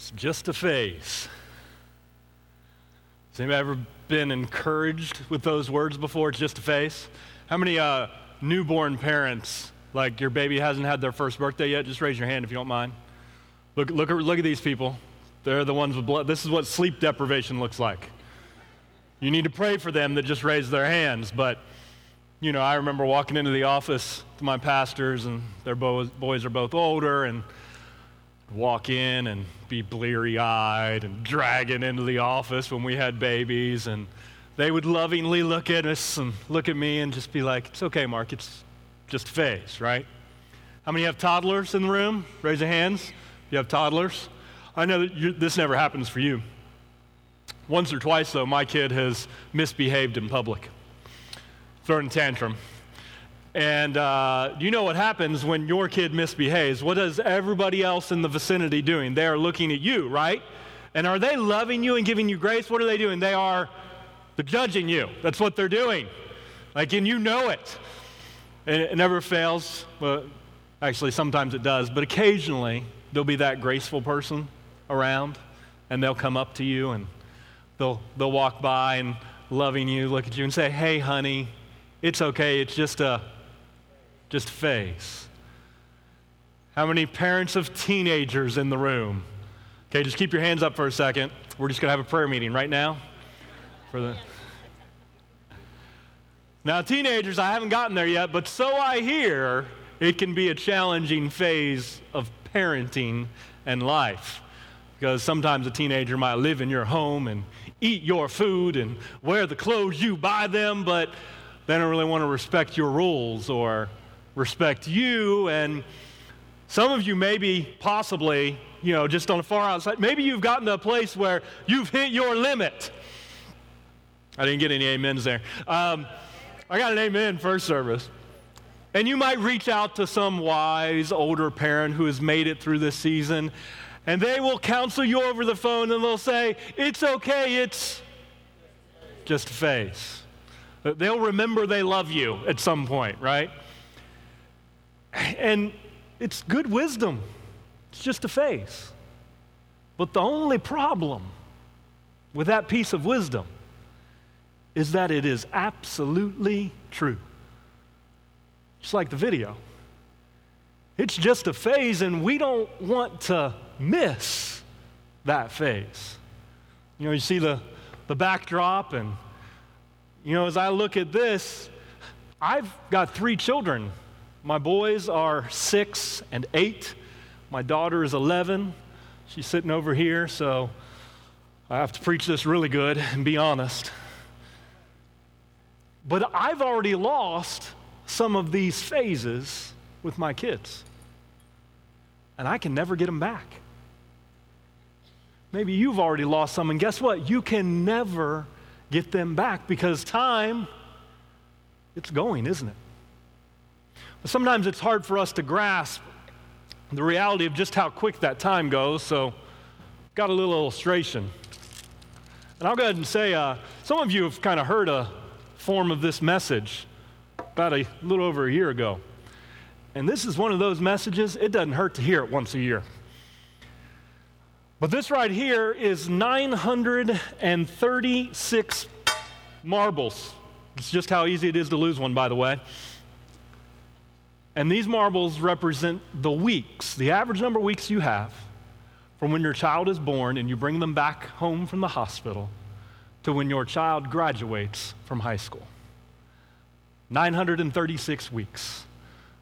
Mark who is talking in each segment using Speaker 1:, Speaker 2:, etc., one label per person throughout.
Speaker 1: It's just a phase. Has anybody ever been encouraged with those words before? It's just a phase. How many uh, newborn parents, like your baby hasn't had their first birthday yet? Just raise your hand if you don't mind. Look, look, look at these people. They're the ones with blood. This is what sleep deprivation looks like. You need to pray for them that just raise their hands. But, you know, I remember walking into the office to my pastors, and their boys are both older, and walk in and be bleary eyed and dragging into the office when we had babies. And they would lovingly look at us and look at me and just be like, It's okay, Mark, it's just a phase, right? How many have toddlers in the room? Raise your hands. You have toddlers? I know that this never happens for you. Once or twice, though, my kid has misbehaved in public, thrown a tantrum. And uh, you know what happens when your kid misbehaves? What is everybody else in the vicinity doing? They are looking at you, right? And are they loving you and giving you grace? What are they doing? They are they're judging you. That's what they're doing. Like, and you know it. And it never fails. Well, actually, sometimes it does, but occasionally there'll be that graceful person around, and they'll come up to you and they'll, they'll walk by and loving you, look at you, and say, Hey, honey, it's okay. It's just a just face. How many parents of teenagers in the room? Okay, just keep your hands up for a second. We're just going to have a prayer meeting right now. For the now, teenagers, I haven't gotten there yet, but so I hear it can be a challenging phase of parenting and life. Because sometimes a teenager might live in your home and eat your food and wear the clothes you buy them, but they don't really want to respect your rules or respect you. And some of you, maybe, possibly, you know, just on the far outside, maybe you've gotten to a place where you've hit your limit. I didn't get any amens there. Um, I got an amen first service. And you might reach out to some wise older parent who has made it through this season, and they will counsel you over the phone and they'll say, It's okay, it's just a phase. They'll remember they love you at some point, right? And it's good wisdom, it's just a phase. But the only problem with that piece of wisdom is that it is absolutely true. Just like the video. It's just a phase, and we don't want to miss that phase. You know, you see the, the backdrop, and, you know, as I look at this, I've got three children. My boys are six and eight. My daughter is 11. She's sitting over here, so I have to preach this really good and be honest. But I've already lost some of these phases with my kids, and I can never get them back. Maybe you've already lost some, and guess what? You can never get them back because time, it's going, isn't it? Sometimes it's hard for us to grasp the reality of just how quick that time goes, so got a little illustration. And I'll go ahead and say, uh, some of you have kind of heard a form of this message about a little over a year ago. And this is one of those messages, it doesn't hurt to hear it once a year. But this right here is 936 marbles. It's just how easy it is to lose one, by the way. And these marbles represent the weeks, the average number of weeks you have from when your child is born and you bring them back home from the hospital to when your child graduates from high school. 936 weeks.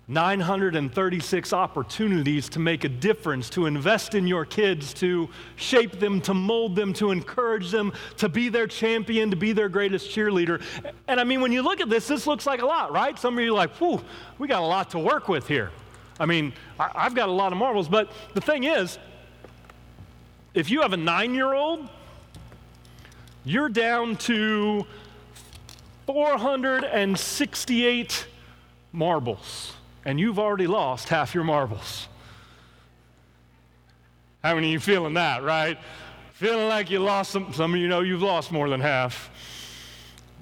Speaker 1: 936 opportunities to make a difference, to invest in your kids, to shape them, to mold them, to encourage them, to be their champion, to be their greatest cheerleader. And I mean, when you look at this, this looks like a lot, right? Some of you are like, whew, we got a lot to work with here. I mean, I, have got a lot of marbles, but the thing is, if you have a nine year old you're down to 468 marbles, and you've already lost half your marbles. How many of you feeling that, right? Feeling like you lost some, some of you know you've lost more than half.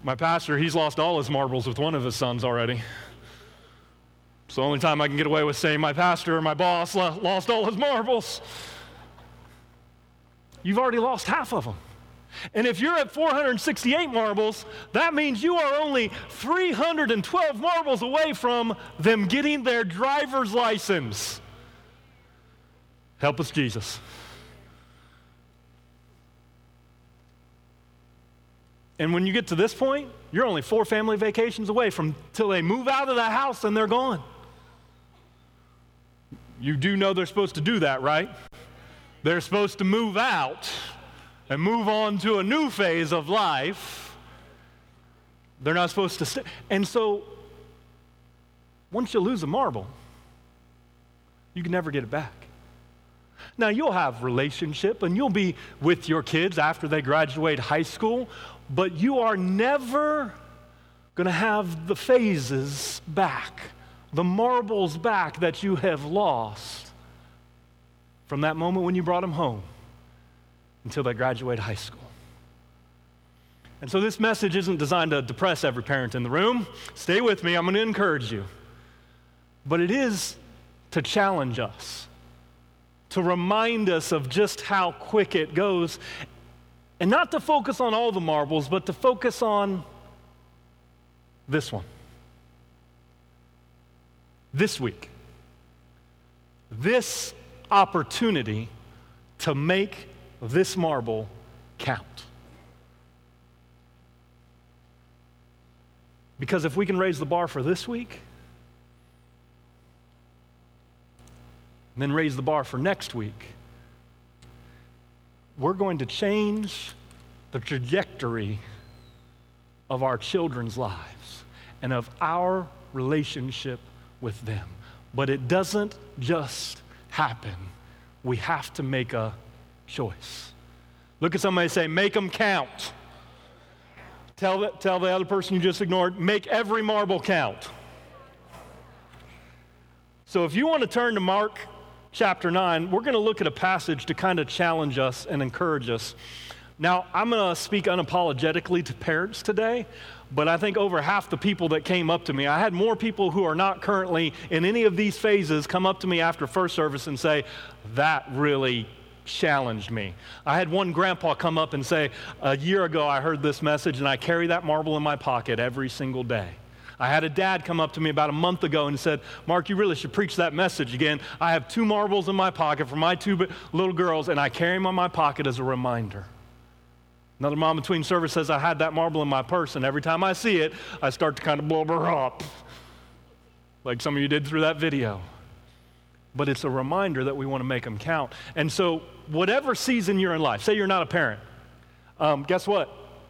Speaker 1: My pastor, he's lost all his marbles with one of his sons already. It's the only time I can get away with saying my pastor or my boss lost all his marbles. you've already lost half of them. And if you're at 468 marbles, that means you are only 312 marbles away from them getting their driver's license. Help us, Jesus. And when you get to this point, you're only four family vacations away from till they move out of the house and they're gone. You do know they're supposed to do that, right? They're supposed to move out and move on to a new phase of life. They're not supposed to stay. And so, once you lose a marble, you can never get it back. Now, you'll have relationship and you'll be with your kids after they graduate high school, but you are never going to have the phases back, the marbles back that you have lost from that moment when you brought them home until they graduate high school. And so this message isn't designed to depress every parent in the room. Stay with me, I'm going to encourage you. But it is to challenge us, to remind us of just how quick it goes, and not to focus on all the marbles, but to focus on this one. This week. This opportunity to make this marble count. Because if we can raise the bar for this week, then raise the bar for next week, we're going to change the trajectory of our children's lives and of our relationship with them. But it doesn't just happen. We have to make a choice. Look at somebody say, make them count. Tell the, tell the other person you just ignored, make every marble count. So if you want to turn to Mark chapter 9, we're going to look at a passage to kind of challenge us and encourage us. Now, I'm going to speak unapologetically to parents today, but I think over half the people that came up to me, I had more people who are not currently in any of these phases come up to me after first service and say, That really challenged me. I had one grandpa come up and say, A year ago I heard this message and I carry that marble in my pocket every single day. I had a dad come up to me about a month ago and said, Mark, you really should preach that message again. I have two marbles in my pocket for my two little girls, and I carry them in my pocket as a reminder. Another mom between service says, I had that marble in my purse, and every time I see it, I start to kind of blubber up, like some of you did through that video but it's a reminder that we want to make them count. And so, whatever season you're in life, say you're not a parent, um, guess what?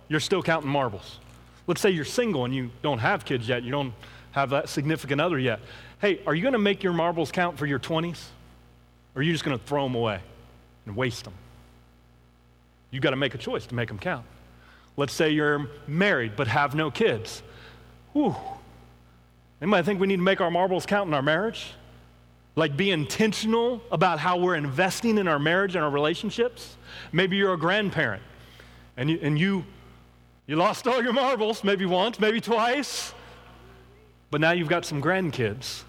Speaker 1: You're still counting marbles. Let's say you're single and you don't have kids yet, you don't have that significant other yet. Hey, are you going to make your marbles count for your 20s? Or are you just going to throw them away and waste them? You've got to make a choice to make them count. Let's say you're married but have no kids. Whew. Anybody think we need to make our marbles count in our marriage? Like, be intentional about how we're investing in our marriage and our relationships. Maybe you're a grandparent and you, and you, you lost all your marbles, maybe once, maybe twice, but now you've got some grandkids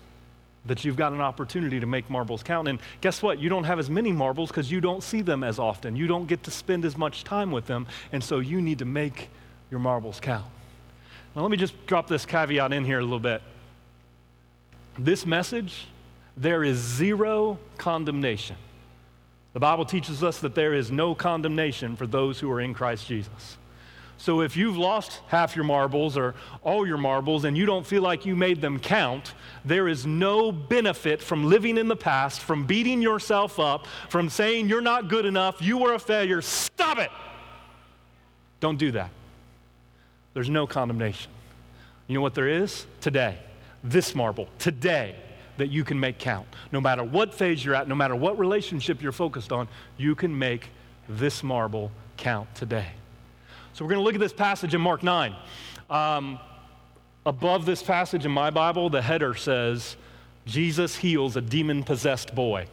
Speaker 1: that you've got an opportunity to make marbles count. And guess what? You don't have as many marbles because you don't see them as often. You don't get to spend as much time with them, and so you need to make your marbles count. Now, let me just drop this caveat in here a little bit. This message there is zero condemnation. The Bible teaches us that there is no condemnation for those who are in Christ Jesus. So if you've lost half your marbles or all your marbles and you don't feel like you made them count, there is no benefit from living in the past, from beating yourself up, from saying you're not good enough, you were a failure. Stop it! Don't do that. There's no condemnation. You know what there is? Today. This marble. Today that you can make count. No matter what phase you're at, no matter what relationship you're focused on, you can make this marble count today. So we're going to look at this passage in Mark 9. Um, above this passage in my Bible, the header says, Jesus heals a demon possessed boy.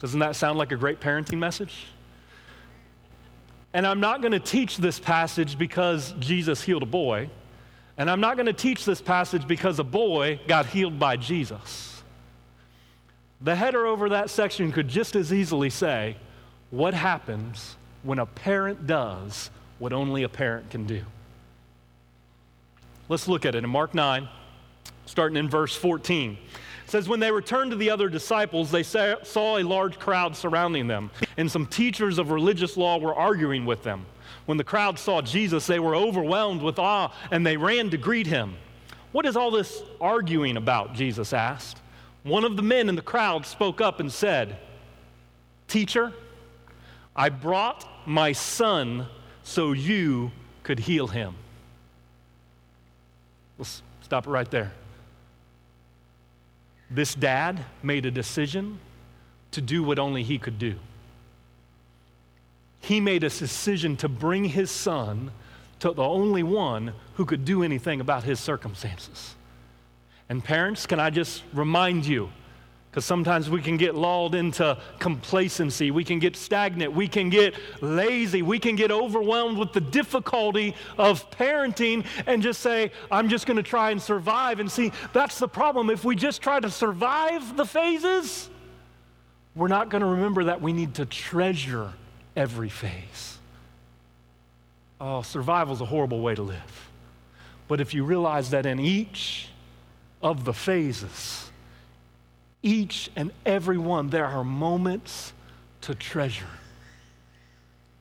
Speaker 1: Doesn't that sound like a great parenting message? And I'm not going to teach this passage because Jesus healed a boy. And I'm not going to teach this passage because a boy got healed by Jesus. The header over that section could just as easily say, What happens when a parent does what only a parent can do. Let's look at it in Mark 9, starting in verse 14. It says, When they returned to the other disciples, they saw a large crowd surrounding them, and some teachers of religious law were arguing with them. When the crowd saw Jesus, they were overwhelmed with awe, and they ran to greet him. What is all this arguing about? Jesus asked. One of the men in the crowd spoke up and said, Teacher, I brought my son so you could heal him. Let's stop it right there. This dad made a decision to do what only he could do. He made a decision to bring his son to the only one who could do anything about his circumstances. And parents, can I just remind you because sometimes we can get lulled into complacency. We can get stagnant. We can get lazy. We can get overwhelmed with the difficulty of parenting and just say, I'm just going to try and survive. And see, that's the problem. If we just try to survive the phases, we're not going to remember that we need to treasure every phase. Oh, survival is a horrible way to live. But if you realize that in each of the phases, each and every one, there are moments to treasure.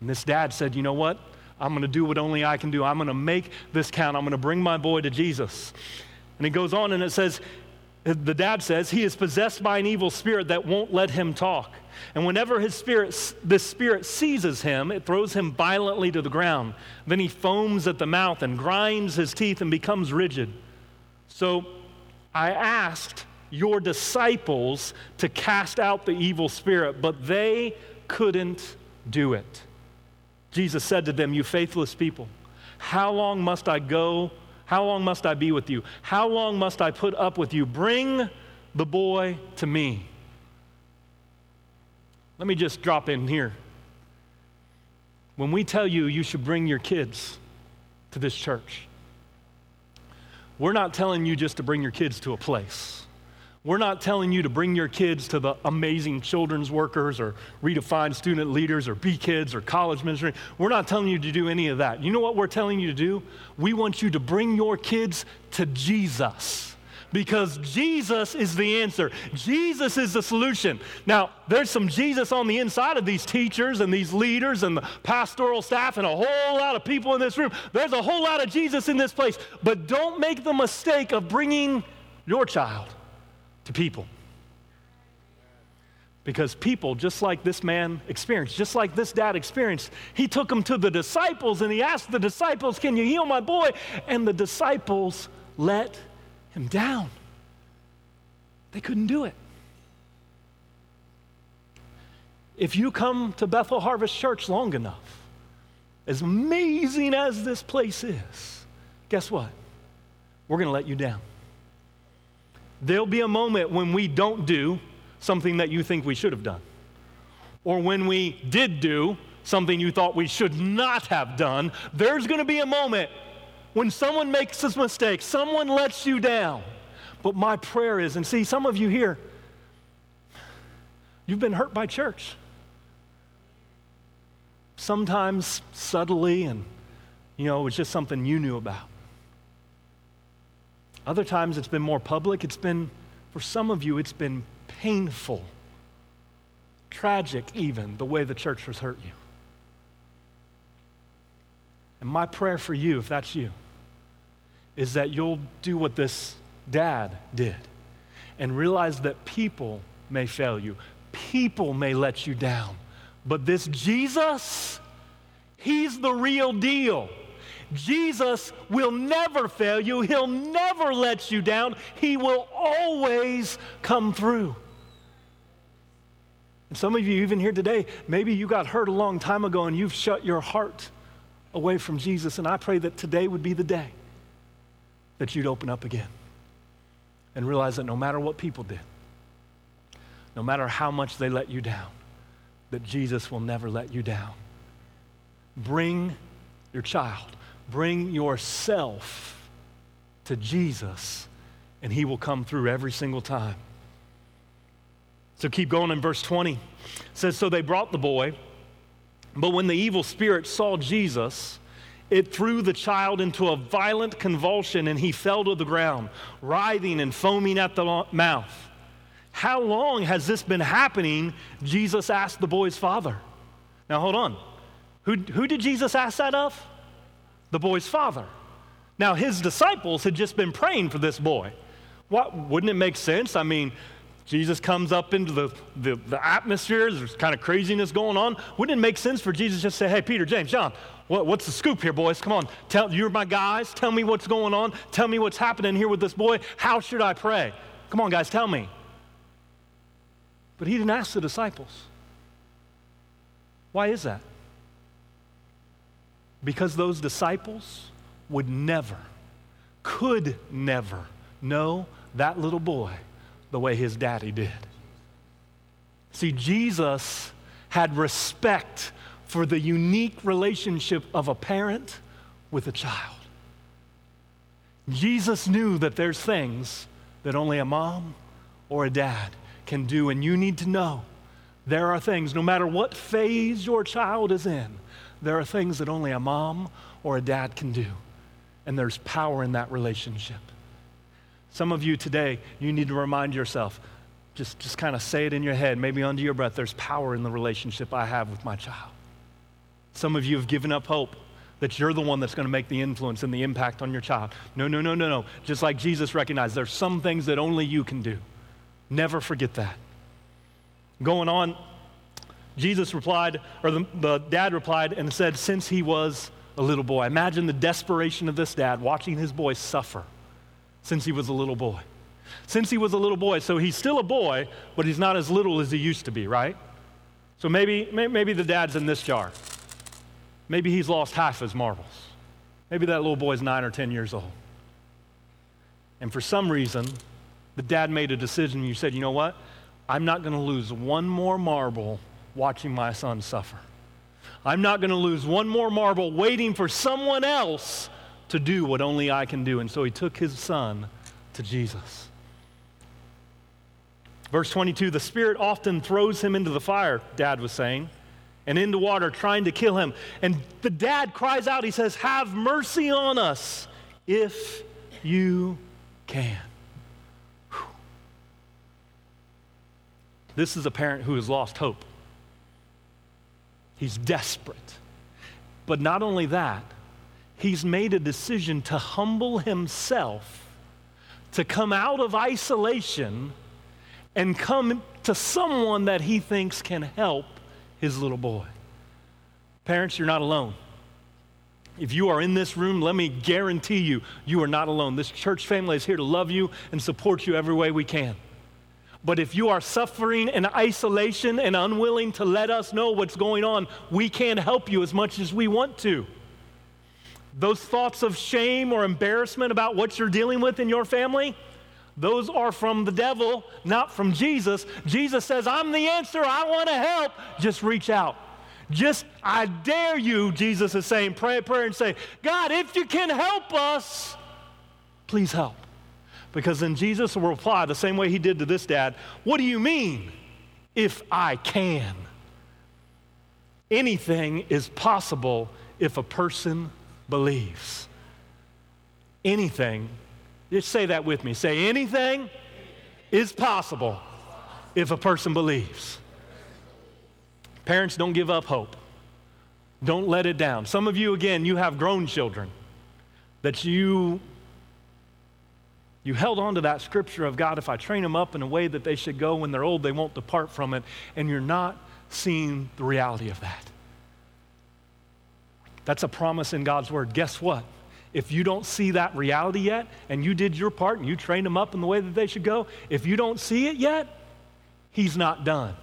Speaker 1: And this dad said, You know what? I'm going to do what only I can do. I'm going to make this count. I'm going to bring my boy to Jesus. And it goes on and it says, the dad says, he is possessed by an evil spirit that won't let him talk. And whenever his spirit, this spirit seizes him, it throws him violently to the ground. Then he foams at the mouth and grinds his teeth and becomes rigid. So I asked your disciples to cast out the evil spirit, but they couldn't do it. Jesus said to them, You faithless people, how long must I go? How long must I be with you? How long must I put up with you? Bring the boy to me. Let me just drop in here. When we tell you you should bring your kids to this church, we're not telling you just to bring your kids to a place. We're not telling you to bring your kids to the amazing children's workers or redefined student leaders or B kids or college ministry. We're not telling you to do any of that. You know what we're telling you to do? We want you to bring your kids to Jesus because Jesus is the answer. Jesus is the solution. Now, there's some Jesus on the inside of these teachers and these leaders and the pastoral staff and a whole lot of people in this room. There's a whole lot of Jesus in this place. But don't make the mistake of bringing your child to people. Because people, just like this man experienced, just like this dad experienced, he took him to the disciples and he asked the disciples, Can you heal my boy? And the disciples let him down. They couldn't do it. If you come to Bethel Harvest Church long enough, as amazing as this place is, guess what? We're going to let you down. There'll be a moment when we don't do something that you think we should have done, or when we did do something you thought we should not have done. There's going to be a moment when someone makes a mistake, someone lets you down. But my prayer is, and see, some of you here, you've been hurt by church. Sometimes subtly, and you know, it was just something you knew about. Other times it's been more public. It's been, for some of you, it's been painful, tragic, even, the way the church has hurt you. And my prayer for you, if that's you, is that you'll do what this dad did and realize that people may fail you, people may let you down. But this Jesus, he's the real deal. Jesus will never fail you, He'll never let you down, He will always come through. And some of you, even here today, maybe you got hurt a long time ago and you've shut your heart away from Jesus. And I pray that today would be the day that you'd open up again and realize that no matter what people did, no matter how much they let you down, that Jesus will never let you down. Bring your child Bring yourself to Jesus, and He will come through every single time. So keep going in verse 20. It says, So they brought the boy. But when the evil spirit saw Jesus, it threw the child into a violent convulsion and he fell to the ground, writhing and foaming at the mouth. How long has this been happening? Jesus asked the boy's father. Now, hold on. Who, who did Jesus ask that of? The boy's father. Now, his disciples had just been praying for this boy. What, wouldn't it make sense? I mean, Jesus comes up into the, the, the atmosphere, there's kind of craziness going on. Wouldn't it make sense for Jesus just to say, hey, Peter, James, John, what, what's the scoop here, boys? Come on, tell, you're my guys. Tell me what's going on. Tell me what's happening here with this boy. How should I pray? Come on, guys, tell me. But he didn't ask the disciples. Why is that? Because those disciples would never, could never know that little boy the way his daddy did. See, Jesus had respect for the unique relationship of a parent with a child. Jesus knew that there's things that only a mom or a dad can do, and you need to know there are things, no matter what phase your child is in, there are things that only a mom or a dad can do. And there's power in that relationship. Some of you today, you need to remind yourself, just, just kind of say it in your head, maybe under your breath, there's power in the relationship I have with my child. Some of you have given up hope that you're the one that's going to make the influence and the impact on your child. No, no, no, no, no. Just like Jesus recognized, there's some things that only you can do. Never forget that. Going on, Jesus replied, or the, the dad replied and said, since he was a little boy. Imagine the desperation of this dad watching his boy suffer since he was a little boy. Since he was a little boy, so he's still a boy, but he's not as little as he used to be, right? So maybe, maybe the dad's in this jar. Maybe he's lost half his marbles. Maybe that little boy's nine or 10 years old. And for some reason, the dad made a decision. You said, you know what? I'm not going to lose one more marble watching my son suffer. I'm not going to lose one more marble waiting for someone else to do what only I can do. And so he took his son to Jesus. Verse 22 the Spirit often throws him into the fire, dad was saying, and into water, trying to kill him. And the dad cries out, he says, Have mercy on us if you can. Whew. This is a parent who has lost hope. He's desperate. But not only that, he's made a decision to humble himself, to come out of isolation, and come to someone that he thinks can help his little boy. Parents, you're not alone. If you are in this room, let me guarantee you, you are not alone. This church family is here to love you and support you every way we can. But if you are suffering in isolation and unwilling to let us know what's going on, we can't help you as much as we want to. Those thoughts of shame or embarrassment about what you're dealing with in your family, those are from the devil, not from Jesus. Jesus says, I'm the answer. I want to help. Just reach out. Just, I dare you, Jesus is saying, pray a prayer and say, God, if you can help us, please help. Because then Jesus will reply the same way he did to this dad What do you mean, if I can? Anything is possible if a person believes. Anything, just say that with me. Say, anything is possible if a person believes. Parents, don't give up hope. Don't let it down. Some of you, again, you have grown children that you you held on to that scripture of God, if I train them up in a way that they should go when they're old, they won't depart from it, and you're not seeing the reality of that. That's a promise in God's word. Guess what? If you don't see that reality yet, and you did your part and you trained them up in the way that they should go, if you don't see it yet, He's not done.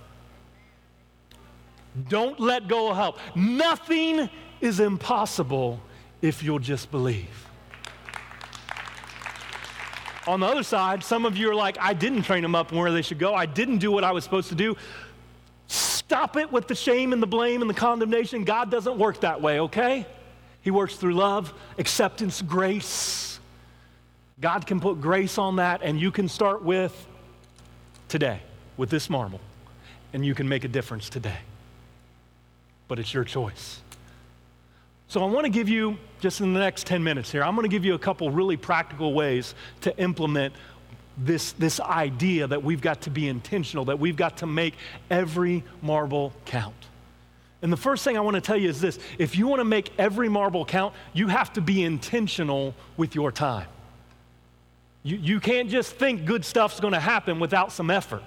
Speaker 1: Don't let go of hope. Nothing is impossible if you'll just believe. On the other side, some of you are like, I didn't train them up where they should go. I didn't do what I was supposed to do. Stop it with the shame and the blame and the condemnation. God doesn't work that way, okay? He works through love, acceptance, grace. God can put grace on that, and you can start with today, with this marble, and you can make a difference today. but it's your choice. So I want to give you, just in the next 10 minutes here, I'm going to give you a couple really practical ways to implement this, this idea that we've got to be intentional, that we've got to make every marble count. And the first thing I want to tell you is this if you want to make every marble count, you have to be intentional with your time. You, you can't just think good stuff's going to happen without some effort.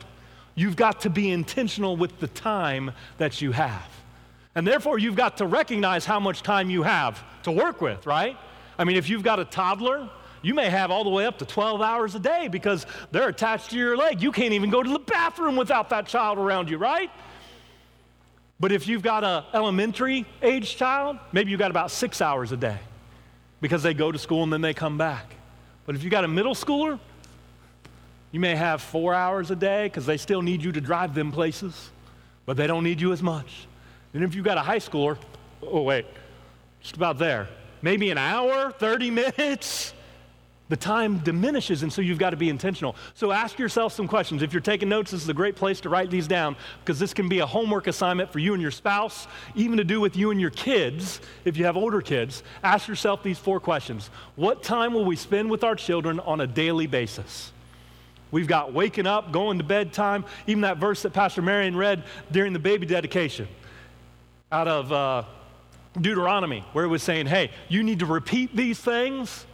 Speaker 1: You've got to be intentional with the time that you have. And therefore, you've got to recognize how much time you have to work with, right? I mean, if you've got a toddler, you may have all the way up to 12 hours a day because they're attached to your leg. You can't even go to the bathroom without that child around you, right? But if you've got an elementary age child, maybe you've got about six hours a day because they go to school and then they come back. But if you've got a middle schooler, you may have four hours a day because they still need you to drive them places, but they don't need you as much. And if you've got a high schooler, oh, wait, just about there, maybe an hour, 30 minutes the time diminishes, and so you've got to be intentional. So ask yourself some questions. If you're taking notes, this is a great place to write these down because this can be a homework assignment for you and your spouse, even to do with you and your kids, if you have older kids. Ask yourself these four questions What time will we spend with our children on a daily basis? We've got waking up, going to bed time, even that verse that Pastor Marion read during the baby dedication out of uh, Deuteronomy, where it was saying, hey, you need to repeat these things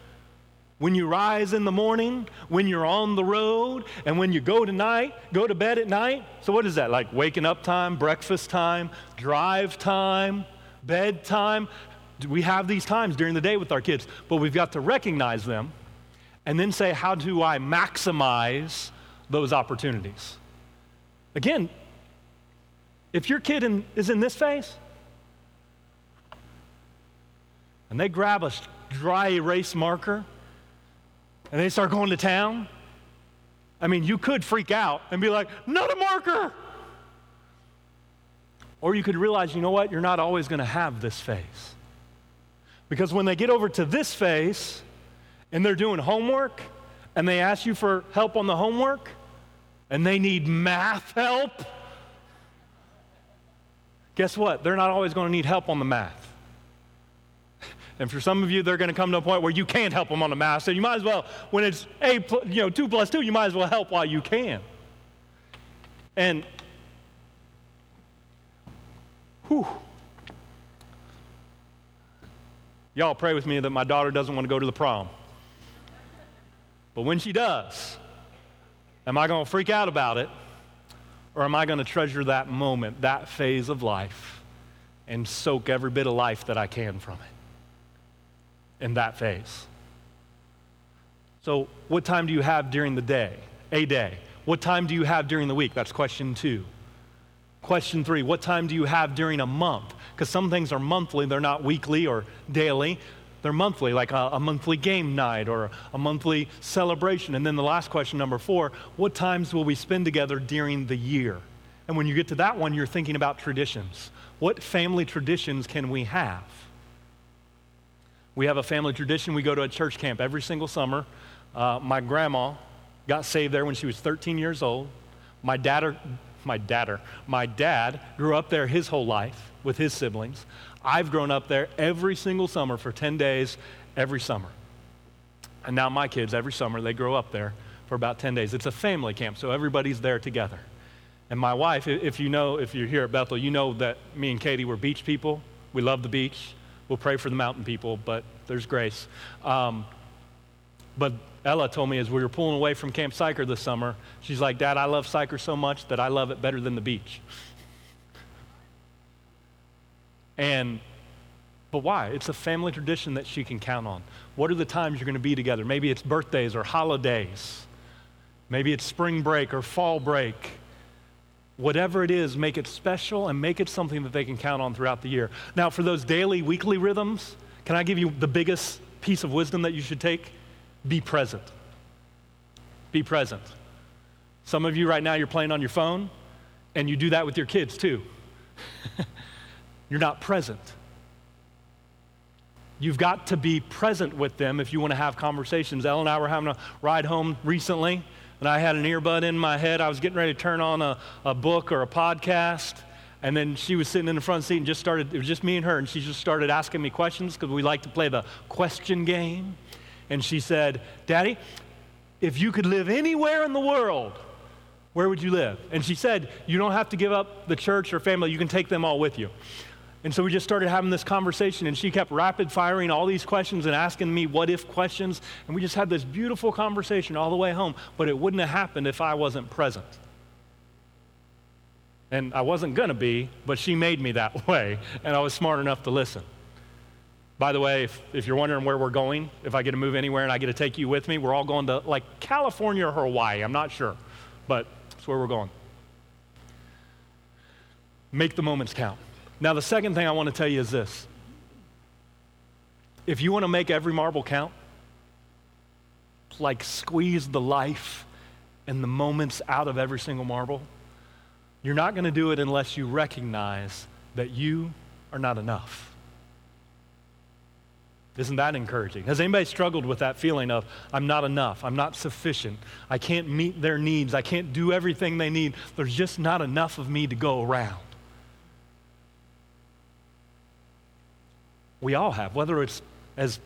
Speaker 1: when you rise in the morning, when you're on the road, and when you go to night, go to bed at night. So what is that? Like waking up time, breakfast time, drive time, bedtime. We have these times during the day with our kids, but we've got to recognize them and then say, how do I maximize those opportunities? Again, if your kid in, is in this phase and they grab a dry erase marker and they start going to town, I mean, you could freak out and be like, not a marker. Or you could realize, you know what, you're not always going to have this phase. Because when they get over to this phase and they're doing homework and they ask you for help on the homework and they need math help, guess what? They're not always going to need help on the math. And for some of you, they're going to come to a point where you can't help them on the math. So you might as well, when it's a, you know, two plus two, you might as well help while you can. And, whew. Y'all pray with me that my daughter doesn't want to go to the prom. But when she does, am I going to freak out about it? Or am I going to treasure that moment, that phase of life, and soak every bit of life that I can from it? In that phase. So, what time do you have during the day? A day. What time do you have during the week? That's question two. Question three, what time do you have during a month? Because some things are monthly, they're not weekly or daily. They're monthly, like a, a, monthly game night or a monthly celebration. And then the last question, number four, what times will we spend together during the year? And when you get to that one, you're thinking about traditions. What family traditions can we have? We have a family tradition. We go to a church camp every single summer. Uh, my grandma got saved there when she was 13 years old. My dad, my dad, my dad grew up there his whole life with his siblings. I've grown up there every single summer for 10 days every summer. And now my kids, every summer, they grow up there for about 10 days. It's a family camp, so everybody's there together. And my wife, if you know, if you're here at Bethel, you know that me and Katie were beach people. We love the beach. We'll pray for the mountain people, but there's grace. Um, but Ella told me as we were pulling away from Camp Sychar this summer, she's like, Dad, I love Sychar so much that I love it better than the beach. and, but why? It's a family tradition that she can count on. What are the times you're going to be together? Maybe it's birthdays or holidays. Maybe it's spring break or fall break. Whatever it is, make it special and make it something that they can count on throughout the year. Now, for those daily, weekly rhythms, can I give you the biggest piece of wisdom that you should take? Be present. Be present. Some of you right now, you're playing on your phone, and you do that with your kids too. you're not present. You've got to be present with them if you want to have conversations. Ellen and I were having a ride home recently, and I had an earbud in my head. I was getting ready to turn on a, a book or a podcast, And then she was sitting in the front seat and just started, it was just me and her, and she just started asking me questions because we like to play the question game. And she said, Daddy, if you could live anywhere in the world, where would you live? And she said, You don't have to give up the church or family, you can take them all with you. And so we just started having this conversation, and she kept rapid firing all these questions and asking me what if questions. And we just had this beautiful conversation all the way home, but it wouldn't have happened if I wasn't present. And I wasn't going to be, but she made me that way, and I was smart enough to listen. By the way, if, if you're wondering where we're going, if I get to move anywhere and I get to take you with me, we're all going to like California or Hawaii. I'm not sure, but that's where we're going. Make the moments count. Now, the second thing I want to tell you is this if you want to make every marble count, like squeeze the life and the moments out of every single marble, you're not going to do it unless you recognize that you are not enough. Isn't that encouraging? Has anybody struggled with that feeling of, I'm not enough, I'm not sufficient, I can't meet their needs, I can't do everything they need, there's just not enough of me to go around? We all have, whether it's as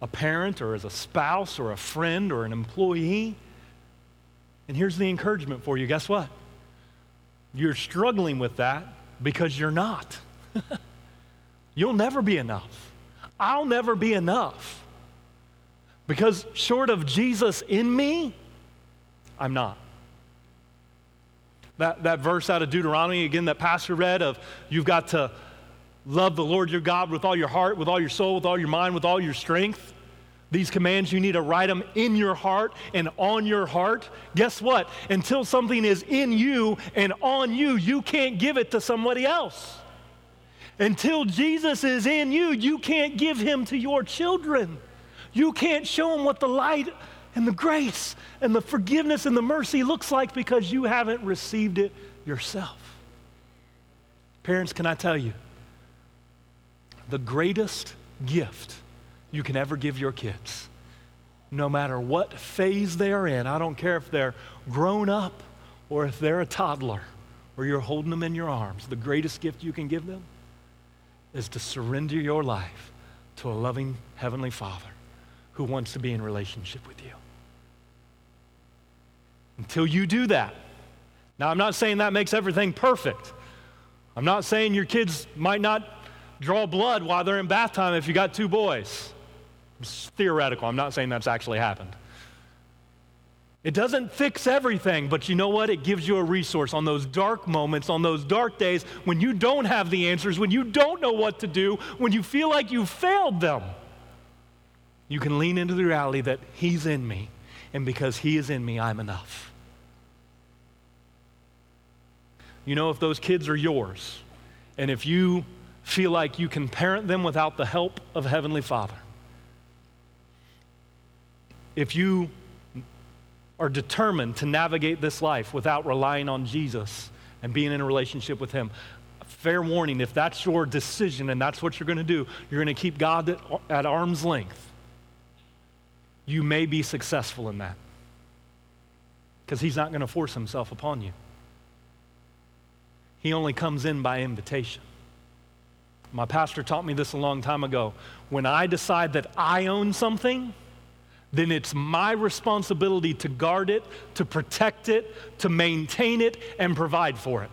Speaker 1: a parent or as a spouse or a friend or an employee. And here's the encouragement for you guess what? You're struggling with that because you're not. You'll never be enough. I'll never be enough. Because short of Jesus in me, I'm not. That, that verse out of Deuteronomy, again, that Pastor read of you've got to Love the Lord your God with all your heart, with all your soul, with all your mind, with all your strength. These commands, you need to write them in your heart and on your heart. Guess what? Until something is in you and on you, you can't give it to somebody else. Until Jesus is in you, you can't give him to your children. You can't show them what the light and the grace and the forgiveness and the mercy looks like because you haven't received it yourself. Parents, can I tell you? The greatest gift you can ever give your kids. No matter what phase they are in, I don't care if they're grown up or if they're a toddler or you're holding them in your arms, the greatest gift you can give them is to surrender your life to a loving Heavenly Father who wants to be in relationship with you. Until you do that, now I'm not saying that makes everything perfect. I'm not saying your kids might not draw blood while they're in bath time if you got two boys. It's theoretical. I'm not saying that's actually happened. It doesn't fix everything, but you know what? It gives you a resource on those dark moments, on those dark days when you don't have the answers, when you don't know what to do, when you feel like you failed them. You can lean into the reality that He's in me, and because He is in me, I'm enough. You know, if those kids are yours, and if you feel like you can parent them without the help of Heavenly Father. If you are determined to navigate this life without relying on Jesus and being in a relationship with Him, fair warning if that's your decision and that's what you're going to do, you're going to keep God at, at arm's length. You may be successful in that because He's not going to force Himself upon you. He only comes in by invitation. My pastor taught me this a long time ago. When I decide that I own something, then it's my responsibility to guard it, to protect it, to maintain it, and provide for it,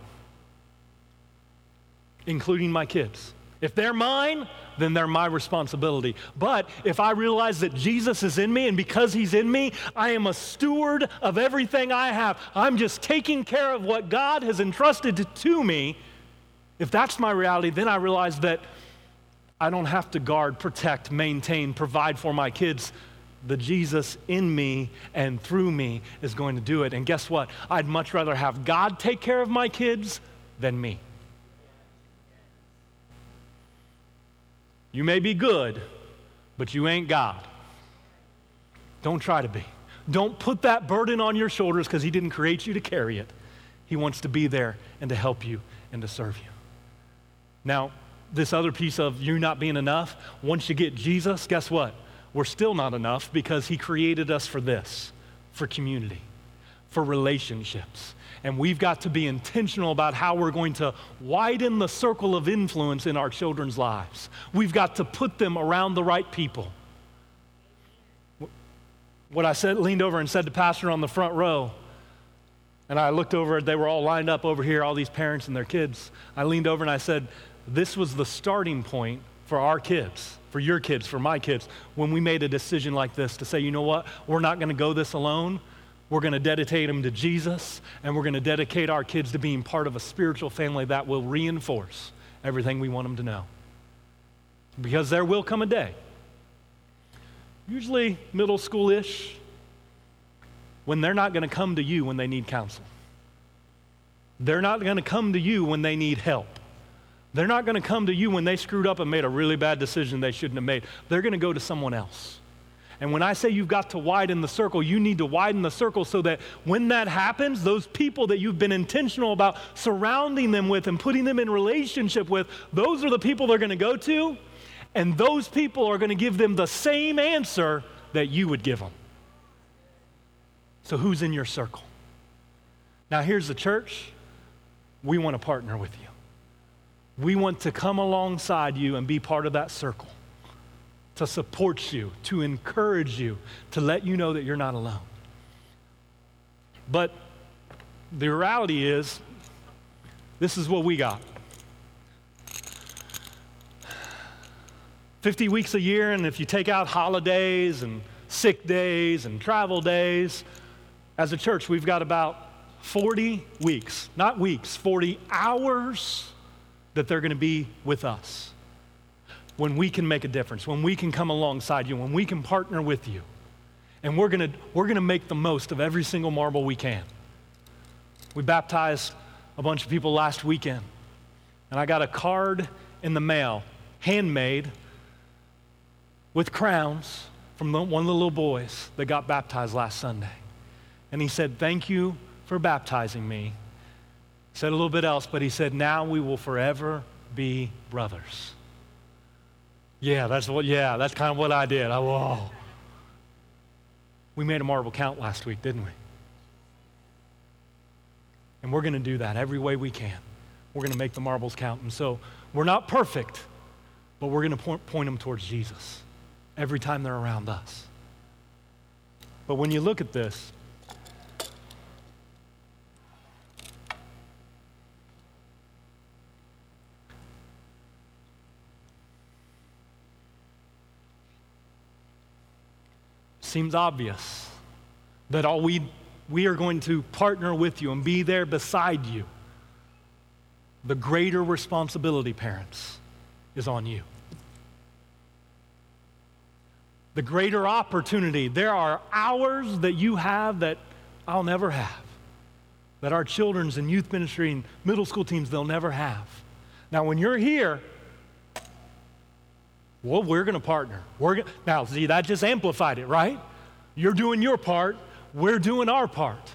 Speaker 1: including my kids. If they're mine, then they're my responsibility. But if I realize that Jesus is in me, and because he's in me, I am a steward of everything I have, I'm just taking care of what God has entrusted to me if that's my reality, then I realize that I don't have to guard, protect, maintain, provide for my kids. The Jesus in me and through me is going to do it. And guess what? I'd much rather have God take care of my kids than me. You may be good, but you ain't God. Don't try to be. Don't put that burden on your shoulders because He didn't create you to carry it. He wants to be there and to help you and to serve you. Now, this other piece of you not being enough, once you get Jesus, guess what? We're still not enough because he created us for this, for community, for relationships. And we've got to be intentional about how we're going to widen the circle of influence in our children's lives. We've got to put them around the right people. What I said, leaned over and said to Pastor on the front row, and I looked over, they were all lined up over here, all these parents and their kids. I leaned over and I said, This was the starting point for our kids, for your kids, for my kids, when we made a decision like this to say, you know what, we're not going to go this alone. We're going to dedicate them to Jesus, and we're going to dedicate our kids to being part of a spiritual family that will reinforce everything we want them to know. Because there will come a day, usually middle school ish, when they're not going to come to you when they need counsel. They're not going to come to you when they need help. They're not going to come to you when they screwed up and made a really bad decision they shouldn't have made. They're going to go to someone else. And when I say you've got to widen the circle, you need to widen the circle so that when that happens, those people that you've been intentional about surrounding them with and putting them in relationship with, those are the people they're going to go to. And those people are going to give them the same answer that you would give them. So, who's in your circle? Now, here's the church. We want to partner with you. We want to come alongside you and be part of that circle, to support you, to encourage you, to let you know that you're not alone. But the reality is, this is what we got 50 weeks a year, and if you take out holidays and sick days and travel days, as a church, we've got about 40 weeks, not weeks, 40 hours that they're going to be with us. When we can make a difference, when we can come alongside you, when we can partner with you. And we're going to, we're to make the most of every single marble we can. We baptized a bunch of people last weekend, and I got a card in the mail, handmade, with crowns from the, one of the little boys that got baptized last Sunday. And he said, Thank you for baptizing me. Said a little bit else, but he said, Now we will forever be brothers. Yeah, that's what, yeah, that's kind of what I did. I, whoa. We made a marble count last week, didn't we? And we're going to do that every way we can. We're going to make the marbles count. And so we're not perfect, but we're going to point, point them towards Jesus every time they're around us. But when you look at this, seems obvious that all we, we are going to partner with you and be there beside you. The greater responsibility, parents, is on you. The greater opportunity. There are hours that you have that I'll never have, that our children's and youth ministry and middle school teams, they'll never have. Now, when you're here, well, we're going to partner. We're gonna, now, see, that just amplified it, right? You're doing your part, we're doing our part.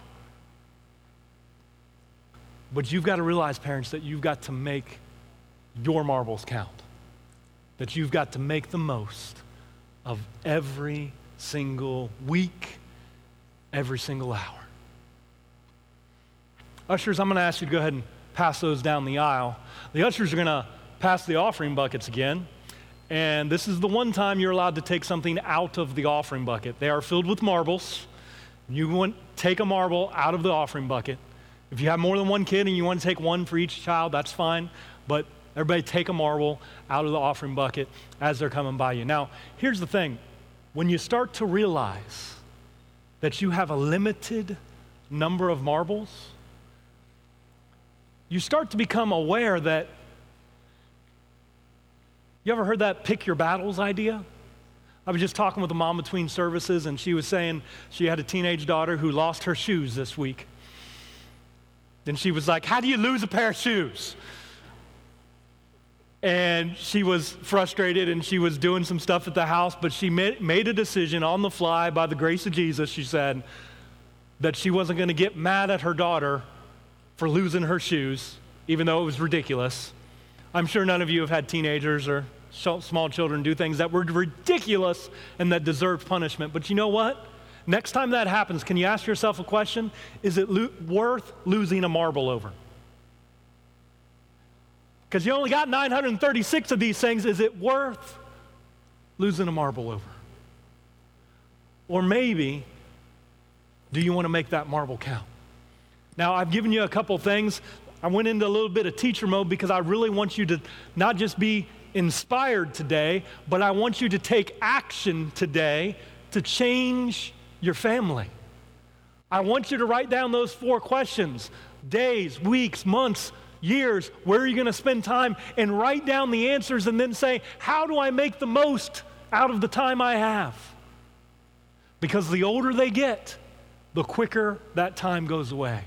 Speaker 1: But you've got to realize, parents, that you've got to make your marbles count, that you've got to make the most of every single week, every single hour. Ushers, I'm going to ask you to go ahead and pass those down the aisle. The ushers are going to pass the offering buckets again. And this is the one time you're allowed to take something out of the offering bucket. They are filled with marbles. You want take a marble out of the offering bucket. If you have more than one kid and you want to take one for each child, that's fine. But everybody take a marble out of the offering bucket as they're coming by you. Now, here's the thing. When you start to realize that you have a limited number of marbles, you start to become aware that you ever heard that pick your battles idea? I was just talking with a mom between services, and she was saying she had a teenage daughter who lost her shoes this week. And she was like, How do you lose a pair of shoes? And she was frustrated and she was doing some stuff at the house, but she made a decision on the fly by the grace of Jesus, she said, that she wasn't going to get mad at her daughter for losing her shoes, even though it was ridiculous. I'm sure none of you have had teenagers or small children do things that were ridiculous and that deserved punishment. But you know what? Next time that happens, can you ask yourself a question? Is it lo- worth losing a marble over? Because you only got 936 of these things. Is it worth losing a marble over? Or maybe, do you want to make that marble count? Now, I've given you a couple things. I went into a little bit of teacher mode because I really want you to not just be inspired today, but I want you to take action today to change your family. I want you to write down those four questions days, weeks, months, years. Where are you going to spend time? And write down the answers and then say, How do I make the most out of the time I have? Because the older they get, the quicker that time goes away.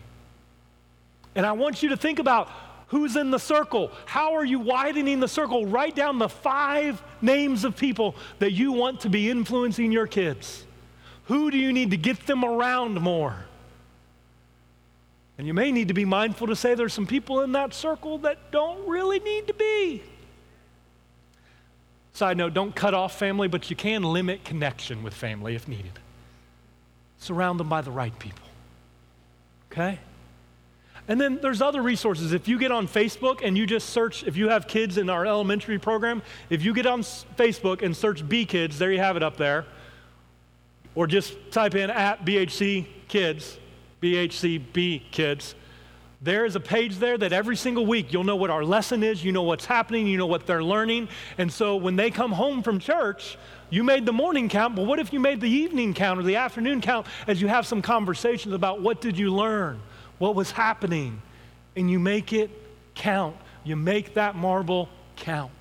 Speaker 1: And I want you to think about who's in the circle. How are you widening the circle? Write down the five names of people that you want to be influencing your kids. Who do you need to get them around more? And you may need to be mindful to say there's some people in that circle that don't really need to be. Side note, don't cut off family, but you can limit connection with family if needed. Surround them by the right people. Okay? And then there's other resources. If you get on Facebook and you just search, if you have kids in our elementary program, if you get on Facebook and search B Kids, there you have it up there. Or just type in at BHC Kids, BHCB Kids. There is a page there that every single week you'll know what our lesson is, you know what's happening, you know what they're learning. And so when they come home from church, you made the morning count, but what if you made the evening count or the afternoon count as you have some conversations about what did you learn? What was happening, and you make it count. You make that marble count.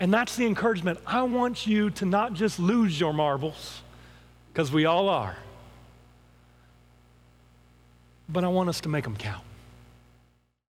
Speaker 1: And that's the encouragement. I want you to not just lose your marbles, because we all are, but I want us to make them count.